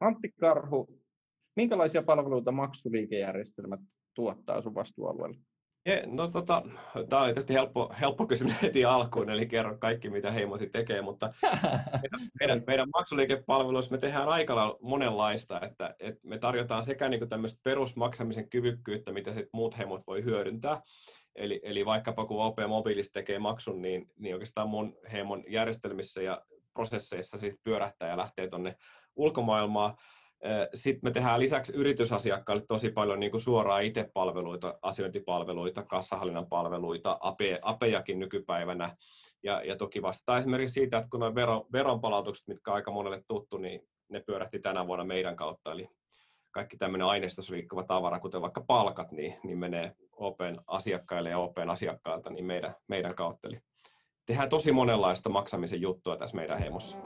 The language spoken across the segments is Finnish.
Antti Karhu, minkälaisia palveluita maksuliikejärjestelmät tuottaa sun vastuualueella? No, tota, tämä on tietysti helppo, helppo kysymys heti alkuun, eli kerro kaikki, mitä Heimosi tekee, mutta meidän, meidän maksuliikepalveluissa me tehdään aika monenlaista, että, että me tarjotaan sekä niin tämmöistä perusmaksamisen kyvykkyyttä, mitä sit muut heimot voi hyödyntää, eli, eli vaikkapa kun OP Mobiilis tekee maksun, niin, niin oikeastaan mun heimon järjestelmissä ja prosesseissa siis pyörähtää ja lähtee tuonne ulkomaailmaan, sitten me tehdään lisäksi yritysasiakkaille tosi paljon niin kuin suoraan IT-palveluita, asiointipalveluita, kassahallinnan palveluita, APE, APEjakin nykypäivänä. Ja, ja toki vastataan esimerkiksi siitä, että kun on veron, veronpalautukset, mitkä aika monelle tuttu, niin ne pyörähti tänä vuonna meidän kautta. Eli kaikki tämmöinen aineistossa liikkuva tavara, kuten vaikka palkat, niin, niin menee Open asiakkaille ja Open asiakkailta niin meidän, meidän kautta. Eli tehdään tosi monenlaista maksamisen juttua tässä meidän heimossa.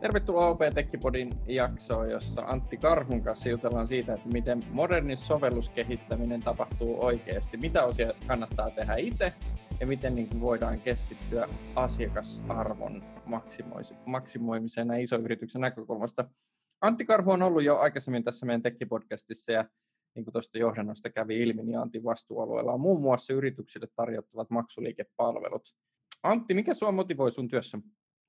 Tervetuloa OP Tekkipodin jaksoon, jossa Antti Karhun kanssa jutellaan siitä, että miten moderni sovelluskehittäminen tapahtuu oikeasti, mitä osia kannattaa tehdä itse ja miten niin kuin voidaan keskittyä asiakasarvon maksimoimiseen näin isoyrityksen näkökulmasta. Antti Karhu on ollut jo aikaisemmin tässä meidän Tekkipodcastissa ja niin kuin tuosta johdannosta kävi ilmi, niin Antin vastuualueella on muun muassa yrityksille tarjottavat maksuliikepalvelut. Antti, mikä sinua motivoi sun työssä?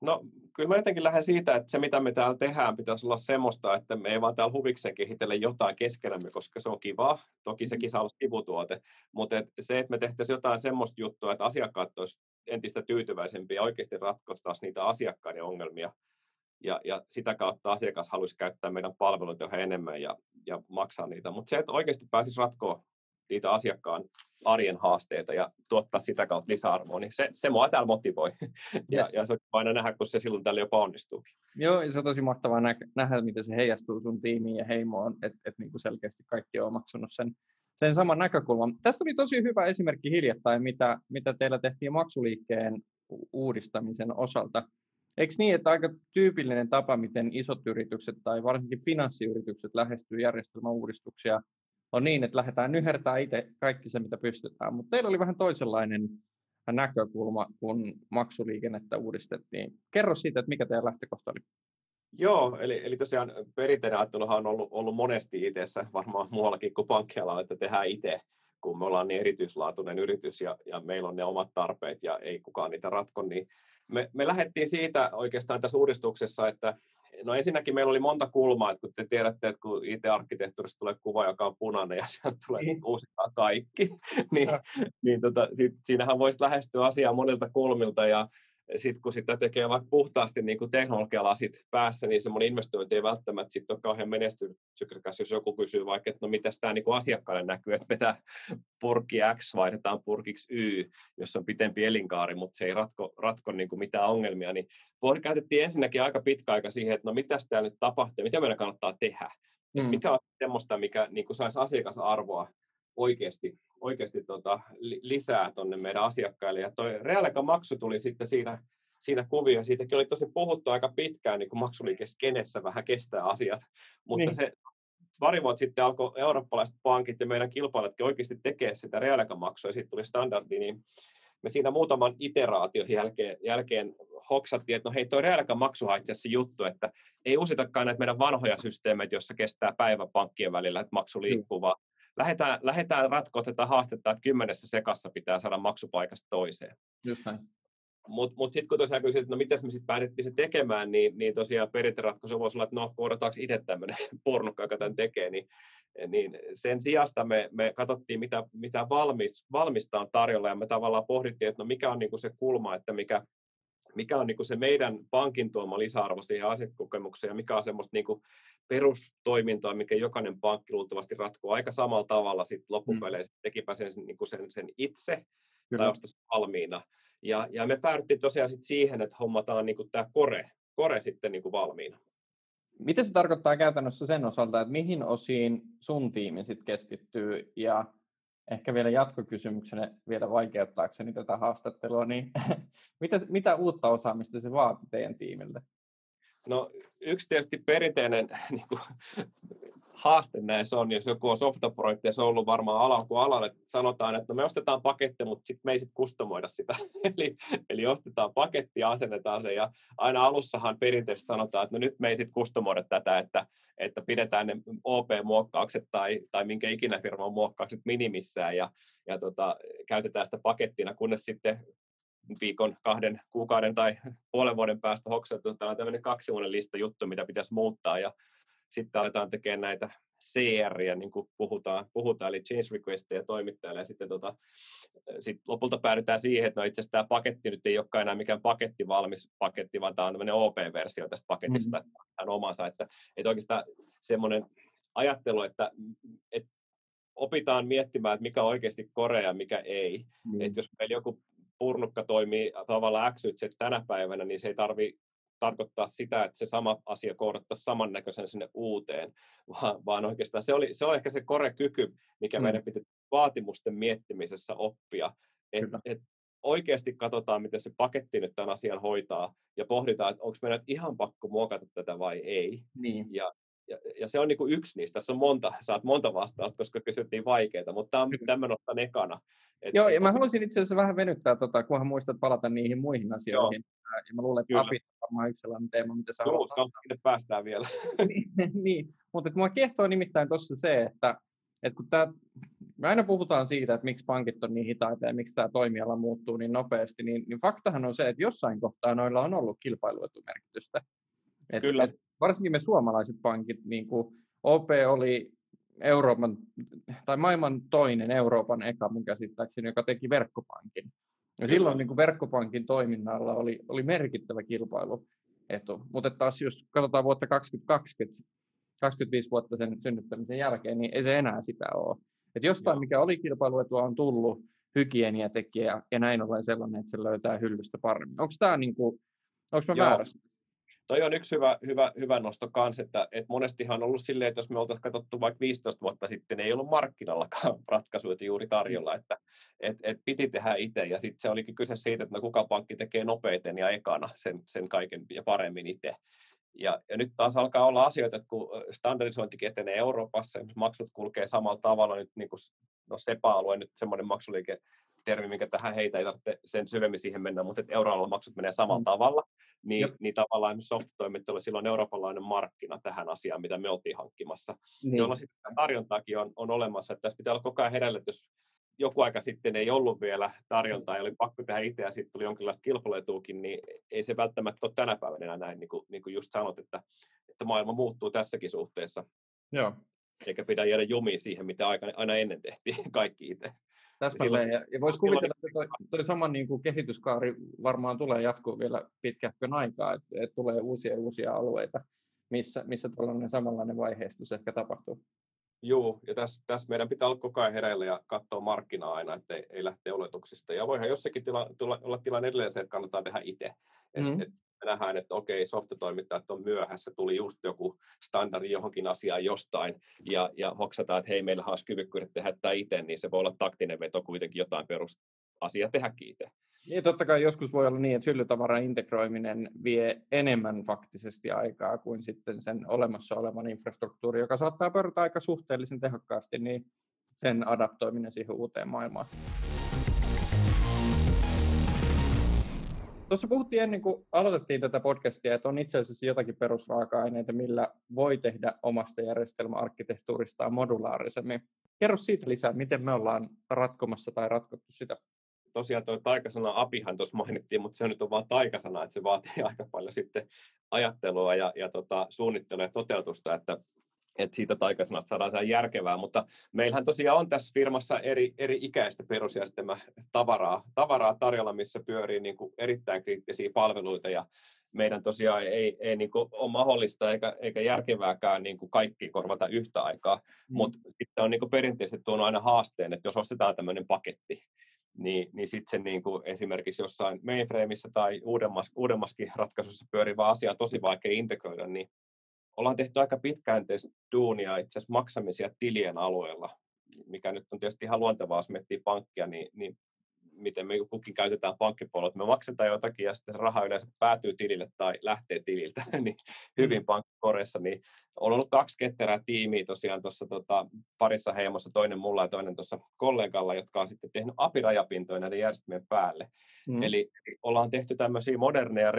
No kyllä mä jotenkin lähden siitä, että se mitä me täällä tehdään pitäisi olla semmoista, että me ei vaan täällä huvikseen kehitellä jotain keskenämme, koska se on kiva. Toki sekin saa olla sivutuote, mutta et se, että me tehtäisiin jotain semmoista juttua, että asiakkaat olisivat entistä tyytyväisempiä ja oikeasti ratkostaisiin niitä asiakkaiden ongelmia. Ja, ja sitä kautta asiakas haluaisi käyttää meidän palveluita yhä enemmän ja, ja maksaa niitä. Mutta se, että oikeasti pääsisi ratkoa niitä asiakkaan arjen haasteita ja tuottaa sitä kautta lisäarvoa, niin se, se mua täällä motivoi. Yes. ja, ja se on aina nähdä, kun se silloin tällä jopa onnistuukin. Joo, se on tosi mahtavaa nä- nähdä, miten se heijastuu sun tiimiin ja heimoon, että et niin selkeästi kaikki on omaksunut sen, sen saman näkökulman. Tästä oli tosi hyvä esimerkki hiljattain, mitä, mitä teillä tehtiin maksuliikkeen uudistamisen osalta. Eikö niin, että aika tyypillinen tapa, miten isot yritykset tai varsinkin finanssiyritykset lähestyy järjestelmäuudistuksia, on niin, että lähdetään nyhertää itse kaikki se, mitä pystytään. Mutta teillä oli vähän toisenlainen näkökulma, kun maksuliikennettä uudistettiin. Kerro siitä, että mikä teidän lähtökohta oli. Joo, eli, eli tosiaan perinteinen ajatteluhan on ollut, ollut monesti itse varmaan muuallakin kuin pankkialalla, että tehdään itse, kun me ollaan niin erityislaatuinen yritys ja, ja meillä on ne omat tarpeet ja ei kukaan niitä ratko, niin me, me lähdettiin siitä oikeastaan tässä uudistuksessa, että No ensinnäkin meillä oli monta kulmaa, että kun te tiedätte, että kun IT-arkkitehtuurista tulee kuva, joka on punainen ja sieltä tulee niin. uusitaan kaikki, niin, niin tota, sit, siinähän voisi lähestyä asiaa monilta kulmilta ja sitten kun sitä tekee vaikka puhtaasti niin kuin teknologialasit päässä, niin semmoinen investointi ei välttämättä sitten ole kauhean menestyksekäs, jos joku kysyy vaikka, että no miten tämä niin asiakkaalle näkyy, että mitä purkki X vaihdetaan purkiksi Y, jos on pitempi elinkaari, mutta se ei ratko, ratko niin kuin mitään ongelmia, niin käytettiin ensinnäkin aika pitkä aika siihen, että no mitä tämä nyt tapahtuu, mitä meidän kannattaa tehdä, mm. mikä on semmoista, mikä niin kuin saisi asiakasarvoa oikeasti, oikeasti tota, lisää tuonne meidän asiakkaille. Ja toi maksu tuli sitten siinä, siinä kuvio. Siitäkin oli tosi puhuttu aika pitkään, niin kuin maksuliikeskenessä vähän kestää asiat, mutta niin. se pari vuotta sitten alkoi eurooppalaiset pankit ja meidän kilpailijatkin oikeasti tekee sitä reaalikaamaksua ja sitten tuli standardi, niin me siinä muutaman iteraation jälkeen, jälkeen hoksattiin, että no hei, toi reaalikamaksu on itse asiassa juttu, että ei uusitakaan näitä meidän vanhoja systeemeitä, joissa kestää päivä pankkien välillä, että maksu liikkuu, mm. vaan lähdetään, lähdetään ratkoa tätä haastetta, että kymmenessä sekassa pitää saada maksupaikasta toiseen. Just näin. Mutta mut sitten kun tosiaan kysyt, että no miten me sitten päätettiin se tekemään, niin, niin tosiaan perinteratkaisu voisi olla, että no koodataanko itse tämmöinen pornukka, joka tämän tekee, niin, niin sen sijasta me, me katsottiin, mitä, mitä valmis, valmista on tarjolla, ja me tavallaan pohdittiin, että no mikä on niinku se kulma, että mikä, mikä on niinku se meidän pankin tuoma lisäarvo siihen asiakokemukseen, ja mikä on semmoista niinku perustoimintoa, mikä jokainen pankki luultavasti ratkoo aika samalla tavalla sit loppupeleissä, mm. tekipä sen, niin sen, sen itse Kyllä. tai ostaisi valmiina. Ja, ja me päädyttiin tosiaan sit siihen, että hommataan niin tämä kore, kore sitten niin valmiina. Mitä se tarkoittaa käytännössä sen osalta, että mihin osiin sun tiimi sitten keskittyy ja ehkä vielä jatkokysymyksenä vielä vaikeuttaakseni tätä haastattelua, niin mitä, mitä uutta osaamista se vaatii teidän tiimiltä? No yksi tietysti perinteinen niin kuin, haaste näissä on, jos joku on softaprojekti se on ollut varmaan alan kuin alalle, sanotaan, että no me ostetaan paketti, mutta sitten me ei sitten kustomoida sitä. eli, eli ostetaan paketti ja asennetaan se ja aina alussahan perinteisesti sanotaan, että no nyt me ei sitten kustomoida tätä, että, että pidetään ne OP-muokkaukset tai, tai minkä ikinä firman muokkaukset minimissään ja, ja tota, käytetään sitä pakettina, kunnes sitten viikon, kahden kuukauden tai puolen vuoden päästä että on tämmöinen kaksivuoden lista juttu, mitä pitäisi muuttaa ja sitten aletaan tekemään näitä CR, niin kuin puhutaan, puhutaan, eli change requesteja toimittajalle, ja sitten tota, sit lopulta päädytään siihen, että no itse asiassa tämä paketti nyt ei olekaan enää mikään paketti, valmis paketti, vaan tämä on tämmöinen OP-versio tästä paketista, mm-hmm. että omansa, että, että oikeastaan semmoinen ajattelu, että, että opitaan miettimään, että mikä on oikeasti Korea ja mikä ei. Mm. Että jos meillä joku purnukka toimii tavallaan X tänä päivänä, niin se ei tarvi tarkoittaa sitä, että se sama asia koodattaisiin samannäköisen sinne uuteen, vaan, vaan oikeastaan se, oli, se on ehkä se korekyky, mikä mm. meidän pitää vaatimusten miettimisessä oppia, että et oikeasti katsotaan, miten se paketti nyt tämän asian hoitaa, ja pohditaan, että onko meidän ihan pakko muokata tätä vai ei. Niin. Ja, ja, ja se on niin kuin yksi niistä. Tässä on monta, saat monta vastausta, koska kysyttiin vaikeita, mutta tämä on tämmöinen ottaa ekana. Et, Joo, ja mä haluaisin itse asiassa vähän venyttää, tota, kunhan muistat palata niihin muihin asioihin. Joo. Ja mä luulen, että on varmaan yksi sellainen teema, mitä sä Joo, haluat päästään vielä. niin, niin. mutta mua kehtoo nimittäin tuossa se, että, että kun tää, me aina puhutaan siitä, että miksi pankit on niin hitaita ja miksi tämä toimiala muuttuu niin nopeasti, niin, niin faktahan on se, että jossain kohtaa noilla on ollut kilpailuetumerkitystä. Et, Kyllä. Et varsinkin me suomalaiset pankit, niin kuin OP oli Euroopan, tai maailman toinen Euroopan eka mun käsittääkseni, joka teki verkkopankin. Ja silloin niin kuin verkkopankin toiminnalla oli, oli merkittävä kilpailuetu. Mutta taas jos katsotaan vuotta 2020, 25 vuotta sen synnyttämisen jälkeen, niin ei se enää sitä ole. Et jostain, Joo. mikä oli kilpailuetu, on tullut hygieniatekijä ja näin ollen sellainen, että se löytää hyllystä paremmin. Onko tämä niin kuin, onko mä väärässä? Toi on yksi hyvä, hyvä, hyvä nosto kanssa, että, että monestihan on ollut silleen, että jos me oltaisiin katsottu vaikka 15 vuotta sitten, niin ei ollut markkinallakaan ratkaisuja juuri tarjolla, että et, et piti tehdä itse, ja sitten se olikin kyse siitä, että no kuka pankki tekee nopeiten ja ekana sen, sen kaiken ja paremmin itse. Ja, ja nyt taas alkaa olla asioita, että kun standardisointikin etenee Euroopassa, maksut kulkee samalla tavalla, nyt niin kuin, no SEPA-alue nyt semmoinen maksuliike, termi, minkä tähän heitä ei tarvitse sen syvemmin siihen mennä, mutta euroalueen maksut menee samalla mm. tavalla, niin, niin tavallaan soft-toimittajalla silloin eurooppalainen markkina tähän asiaan, mitä me oltiin hankkimassa, niin. jolloin sitten tarjontaakin on, on olemassa, että tässä pitää olla koko ajan herällä, että jos joku aika sitten ei ollut vielä tarjontaa ja oli pakko tehdä itse ja sitten tuli jonkinlaista kilpailuetuukin, niin ei se välttämättä ole tänä päivänä enää näin, niin kuin, niin kuin just sanot, että, että maailma muuttuu tässäkin suhteessa. Joo. Eikä pidä jäädä jumiin siihen, mitä aina ennen tehtiin kaikki itse. Täsmälleen. Ja, ja voisi kuvitella, että toi, toi sama niin kuin kehityskaari varmaan tulee jatkuu vielä pitkähkön aikaa, että, että tulee uusia uusia alueita, missä, missä tällainen samanlainen vaiheistus ehkä tapahtuu. Joo, ja tässä, tässä meidän pitää olla koko ajan hereillä ja katsoa markkinaa aina, että ei, ei lähteä oletuksista. Ja voihan jossakin tila, tulla, olla tilanne edelleen se, että kannattaa tehdä itse. Mm-hmm. Et, et me nähdään, että okei, softatoimittajat on myöhässä, tuli just joku standardi johonkin asiaan jostain, ja, ja hoksataan, että hei, meillä olisi kyvykkyydet tehdä tämä itse, niin se voi olla taktinen veto kuitenkin jotain perusasiaa tehdäkin itse. Niin, totta kai joskus voi olla niin, että hyllytavaran integroiminen vie enemmän faktisesti aikaa kuin sitten sen olemassa olevan infrastruktuuri, joka saattaa pörrätä aika suhteellisen tehokkaasti, niin sen adaptoiminen siihen uuteen maailmaan. Tuossa puhuttiin ennen kuin aloitettiin tätä podcastia, että on itse asiassa jotakin perusraaka-aineita, millä voi tehdä omasta järjestelmäarkkitehtuuristaan modulaarisemmin. Kerro siitä lisää, miten me ollaan ratkomassa tai ratkottu sitä tosiaan tuo taikasana apihan tuossa mainittiin, mutta se nyt on vain taikasana, että se vaatii aika paljon sitten ajattelua ja, ja tota, suunnittelua ja toteutusta, että, että siitä taikasanasta saadaan järkevää, mutta meillähän tosiaan on tässä firmassa eri, eri ikäistä perusjärjestelmä tavaraa, tavaraa tarjolla, missä pyörii niin kuin erittäin kriittisiä palveluita ja meidän tosiaan ei, ei niin kuin ole mahdollista eikä, eikä järkevääkään niin kuin kaikki korvata yhtä aikaa, mm. mutta sitten on niin kuin perinteisesti tuonut aina haasteen, että jos ostetaan tämmöinen paketti, niin, niin sitten se niin kuin esimerkiksi jossain mainframeissa tai uudemmas, uudemmaskin ratkaisussa pyörivä asia on tosi vaikea integroida, niin ollaan tehty aika pitkäänteistä duunia itse asiassa maksamisia tilien alueella, mikä nyt on tietysti ihan luontevaa, jos miettii pankkia, niin, niin miten me kukin käytetään pankkipuolella, me maksetaan jotakin ja sitten se raha yleensä päätyy tilille tai lähtee tililtä, niin hyvin mm. pankkikoreissa, niin on ollut kaksi ketterää tiimiä tosiaan tuossa tota, parissa heimossa, toinen mulla ja toinen tuossa kollegalla, jotka on sitten tehnyt apirajapintoja näiden järjestelmien päälle. Mm. Eli ollaan tehty tämmöisiä moderneja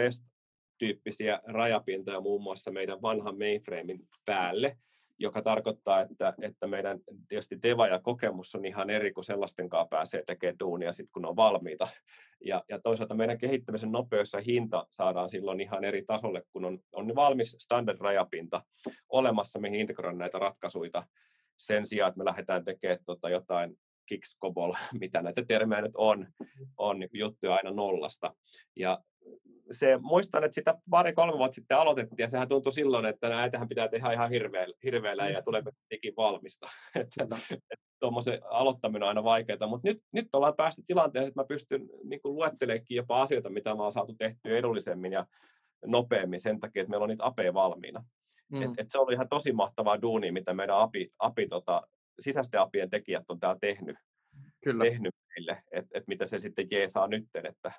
REST-tyyppisiä rajapintoja muun muassa meidän vanhan mainframein päälle, joka tarkoittaa, että, että meidän tietysti deva ja kokemus on ihan eri kuin sellaisten kanssa pääsee tekemään duunia sit kun on valmiita. Ja, ja toisaalta meidän kehittämisen nopeus ja hinta saadaan silloin ihan eri tasolle, kun on, on valmis standard-rajapinta olemassa, mihin integroidaan näitä ratkaisuja sen sijaan, että me lähdetään tekemään tota jotain kikskobol, mitä näitä termejä nyt on, on juttuja aina nollasta. Ja se, muistan, että sitä pari-kolme vuotta sitten aloitettiin, ja sehän tuntui silloin, että näitähän pitää tehdä ihan hirveellä, hirveellä ja tulee tekin valmista. että, tuommoisen aloittaminen on aina vaikeaa, mutta nyt, nyt ollaan päästy tilanteeseen, että mä pystyn niin luettelemaan jopa asioita, mitä mä oon saatu tehtyä edullisemmin ja nopeammin sen takia, että meillä on niitä apeja valmiina. Mm. Et, et se oli ihan tosi mahtavaa duuni, mitä meidän api, api tota, sisäisten apien tekijät on täällä tehnyt, Kyllä. tehnyt meille, että et mitä se sitten jeesaa nytten, että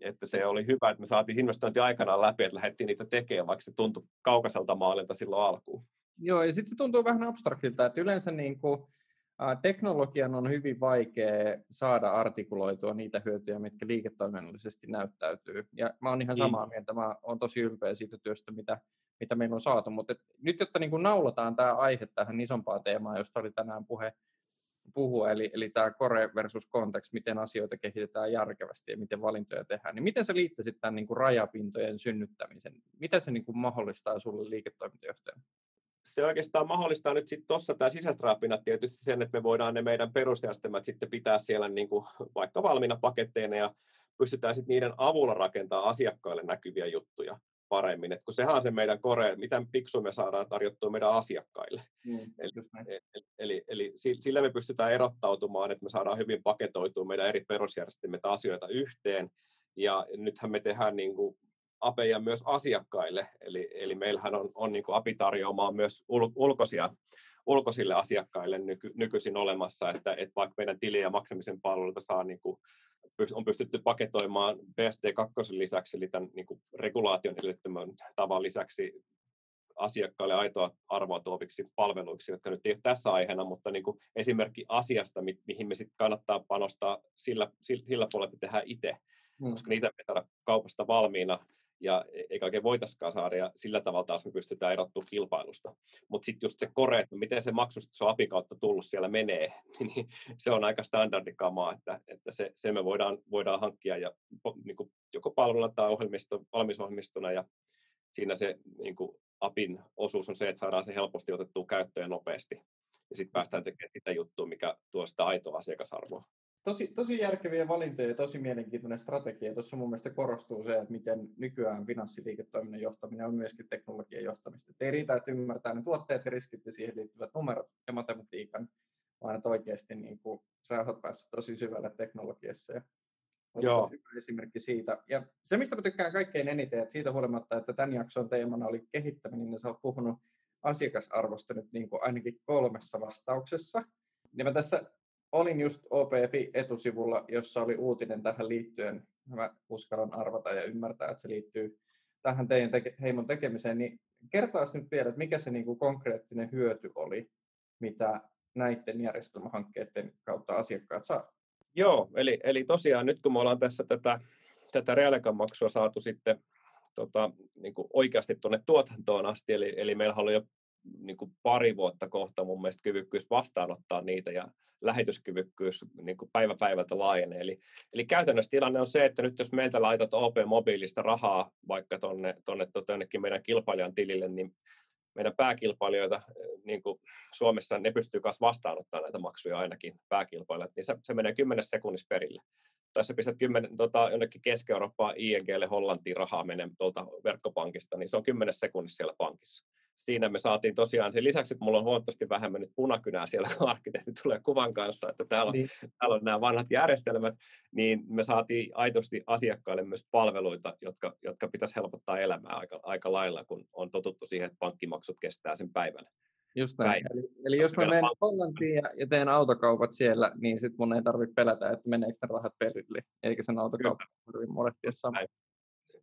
että se oli hyvä, että me saatiin investointi aikanaan läpi, että lähdettiin niitä tekemään, vaikka se tuntui kaukaiselta maalilta silloin alkuun. Joo, ja sitten se tuntuu vähän abstraktilta, että yleensä niin kuin, ä, teknologian on hyvin vaikea saada artikuloitua niitä hyötyjä, mitkä liiketoiminnallisesti näyttäytyy. Ja mä oon ihan niin. samaa mieltä, mä oon tosi ylpeä siitä työstä, mitä, mitä meillä on saatu. Mutta nyt, jotta niin kuin naulataan tämä aihe tähän isompaan teemaan, josta oli tänään puhe, puhua, eli, eli tämä core versus context, miten asioita kehitetään järkevästi ja miten valintoja tehdään, niin miten sä liittäisit tämän niin kuin rajapintojen synnyttämisen? Mitä se niin kuin mahdollistaa sulle liiketoimintajohtajana? se oikeastaan mahdollistaa nyt sitten tuossa tämä sisäiset tietysti sen, että me voidaan ne meidän perusjärjestelmät sitten pitää siellä niin kuin vaikka valmiina paketteina ja pystytään sitten niiden avulla rakentaa asiakkaille näkyviä juttuja paremmin. Et kun sehän on se meidän kore, miten piksu me saadaan tarjottua meidän asiakkaille. Mm, eli, eli, eli, eli sillä me pystytään erottautumaan, että me saadaan hyvin paketoitua meidän eri perusjärjestelmät asioita yhteen. Ja nythän me tehdään niin kuin apeja myös asiakkaille, eli, eli meillähän on, on niin kuin API tarjoamaan myös ul, ulkoisia ulkoisille asiakkaille nyky, nykyisin olemassa, että, että vaikka meidän tili- ja maksamisen palveluita saa niin kuin on pystytty paketoimaan BSD2 lisäksi, eli tämän niin kuin regulaation edellyttämän tavan lisäksi asiakkaille aitoa arvoa tuoviksi palveluiksi, jotka nyt ei ole tässä aiheena, mutta niin kuin esimerkki asiasta, mi- mihin me sitten kannattaa panostaa sillä, sillä puolella, että tehdään itse, hmm. koska niitä pitää kaupasta valmiina ja e-, eikä oikein voitaisikaan saada, ja sillä tavalla taas me pystytään erottumaan kilpailusta. Mutta sitten just se kore, että miten se maksu se on API kautta tullut siellä menee, niin se on aika standardikamaa, että, että se, se me voidaan, voidaan hankkia ja, niin kuin joko palvelulla tai ohjelmisto, valmisohjelmistona, ja siinä se niin kuin APin osuus on se, että saadaan se helposti otettua käyttöön nopeasti, ja sitten päästään tekemään sitä juttua, mikä tuo sitä aitoa asiakasarvoa tosi, tosi järkeviä valintoja ja tosi mielenkiintoinen strategia. Tuossa mun mielestä korostuu se, että miten nykyään finanssiliiketoiminnan johtaminen on myöskin teknologian johtamista. Et ei riitä, että ymmärtää ne tuotteet ja riskit ja siihen liittyvät numerot ja matematiikan, vaan että oikeasti niin kuin, sä oot päässyt tosi syvälle teknologiassa ja Joo. hyvä esimerkki siitä. Ja se, mistä mä tykkään kaikkein eniten, että siitä huolimatta, että tämän jakson teemana oli kehittäminen, niin sä oot puhunut asiakasarvosta nyt niin kuin ainakin kolmessa vastauksessa. Ja mä tässä olin just OPFi etusivulla, jossa oli uutinen tähän liittyen. Mä uskallan arvata ja ymmärtää, että se liittyy tähän teidän teke- heimon tekemiseen. Niin kertaas nyt vielä, että mikä se niinku konkreettinen hyöty oli, mitä näiden järjestelmähankkeiden kautta asiakkaat saa? Joo, eli, eli tosiaan nyt kun me ollaan tässä tätä, tätä reaalikanmaksua saatu sitten tota, niin kuin oikeasti tuonne tuotantoon asti, eli, eli meillä oli jo niin kuin pari vuotta kohta mun mielestä kyvykkyys vastaanottaa niitä ja lähetyskyvykkyys niin kuin päivä päivältä laajenee. Eli, eli käytännössä tilanne on se, että nyt jos meiltä laitat OP-mobiilista rahaa vaikka tuonne tonne, tonne, meidän kilpailijan tilille, niin meidän pääkilpailijoita niin kuin Suomessa, ne pystyy myös vastaanottamaan näitä maksuja ainakin pääkilpailijat, niin se, se menee 10 sekunnissa perille. Tai sä pistät 10, tota, jonnekin Keski-Eurooppaan INGlle Hollantiin rahaa menee tuolta verkkopankista, niin se on 10 sekunnissa siellä pankissa siinä me saatiin tosiaan sen lisäksi, että mulla on huomattavasti vähemmän nyt punakynää siellä, kun arkkitehti tulee kuvan kanssa, että täällä on, niin. täällä on nämä vanhat järjestelmät, niin me saatiin aitosti asiakkaille myös palveluita, jotka, jotka pitäisi helpottaa elämää aika, aika lailla, kun on totuttu siihen, että pankkimaksut kestää sen päivän. Just näin. Eli, eli jos mä menen Hollantiin ja, ja teen autokaupat siellä, niin sitten mun ei tarvitse pelätä, että meneekö ne rahat perille, eikä sen autokaupan tarvitse murehtia samaa.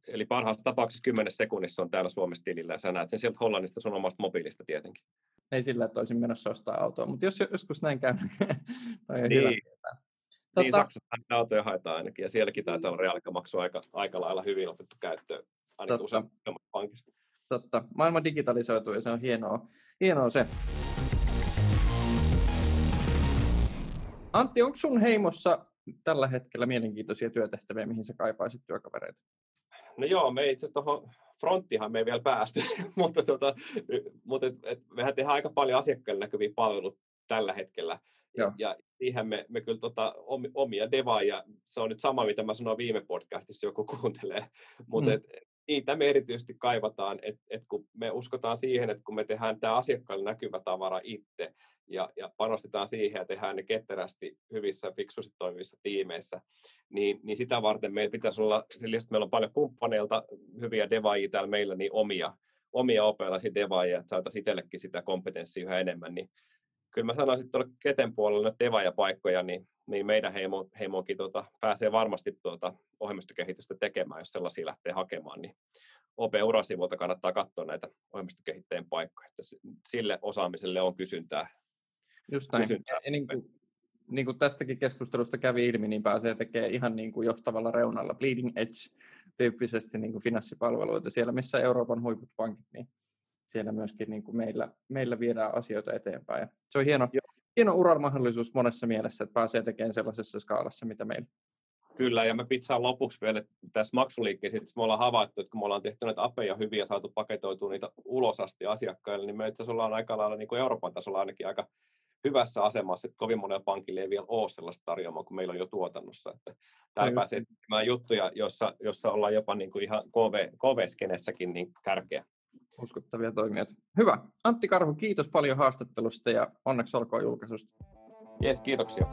Eli parhaassa tapauksessa 10 sekunnissa on täällä Suomessa tilillä ja sä näet sen sieltä Hollannista sun omasta mobiilista tietenkin. Ei sillä, että olisin menossa ostaa autoa, mutta jos joskus näin käy, niin, niin, hyvä niin, Tota... Niin, Saksassa autoja haetaan ainakin, ja sielläkin taitaa olla reaalimaksu aika, aika lailla hyvin otettu käyttöön, ainakin Totta. pankissa. Totta. Maailma digitalisoituu ja se on hienoa, hienoa se. Antti, onko sun heimossa tällä hetkellä mielenkiintoisia työtehtäviä, mihin sä kaipaisit työkavereita? No joo, me itse tuohon fronttihan me ei vielä päästy, mutta, tota, mutta et, et, mehän tehdään aika paljon asiakkaille näkyviä palveluita tällä hetkellä. Ja, ja siihen me, me kyllä tota, omia devaajia, se on nyt sama, mitä mä sanoin viime podcastissa, joku kuuntelee, mutta mm. et, niitä me erityisesti kaivataan, että et kun me uskotaan siihen, että kun me tehdään tämä asiakkaalle näkyvä tavara itse, ja, ja panostetaan siihen ja tehdään ne ketterästi hyvissä, fiksusti toimivissa tiimeissä, niin, niin sitä varten meillä pitäisi olla, sillä meillä on paljon kumppaneilta, hyviä devaajia täällä meillä, niin omia, omia opelaisia devaajia, että saataisiin itsellekin sitä kompetenssia yhä enemmän, niin kyllä mä sanoisin, että tuolla Keten puolella nyt devaajia-paikkoja, niin, niin meidän heimo, heimokin tuota, pääsee varmasti tuota ohjelmistokehitystä tekemään, jos sellaisia lähtee hakemaan, niin OP-urasivuilta kannattaa katsoa näitä ohjelmistokehittäjien paikkoja, että sille osaamiselle on kysyntää. Just näin. Kysyntää. Ja, niin kuin, niin kuin tästäkin keskustelusta kävi ilmi, niin pääsee tekemään ihan niin kuin johtavalla reunalla bleeding edge-tyyppisesti niin kuin finanssipalveluita siellä, missä Euroopan huiput pankit, niin siellä myöskin niin kuin meillä, meillä viedään asioita eteenpäin. Ja se on hieno, hieno uramahdollisuus monessa mielessä, että pääsee tekemään sellaisessa skaalassa, mitä meillä. Kyllä, ja mä pitsaan lopuksi vielä, että tässä maksuliikkeessä me ollaan havaittu, että kun me ollaan tehty näitä apeja hyvin ja saatu paketoitua niitä ulos asti asiakkaille, niin me itse asiassa ollaan aika lailla niin kuin Euroopan tasolla ainakin aika hyvässä asemassa, että kovin monella pankilla ei vielä ole sellaista tarjoamaa, kun meillä on jo tuotannossa. Että täällä pääsee tekemään juttuja, jossa, jossa ollaan jopa niin kuin ihan KV, KV-skenessäkin niin tärkeä uskottavia toimijoita. Hyvä. Antti Karhu, kiitos paljon haastattelusta ja onneksi olkoon julkaisusta. Jes, kiitoksia.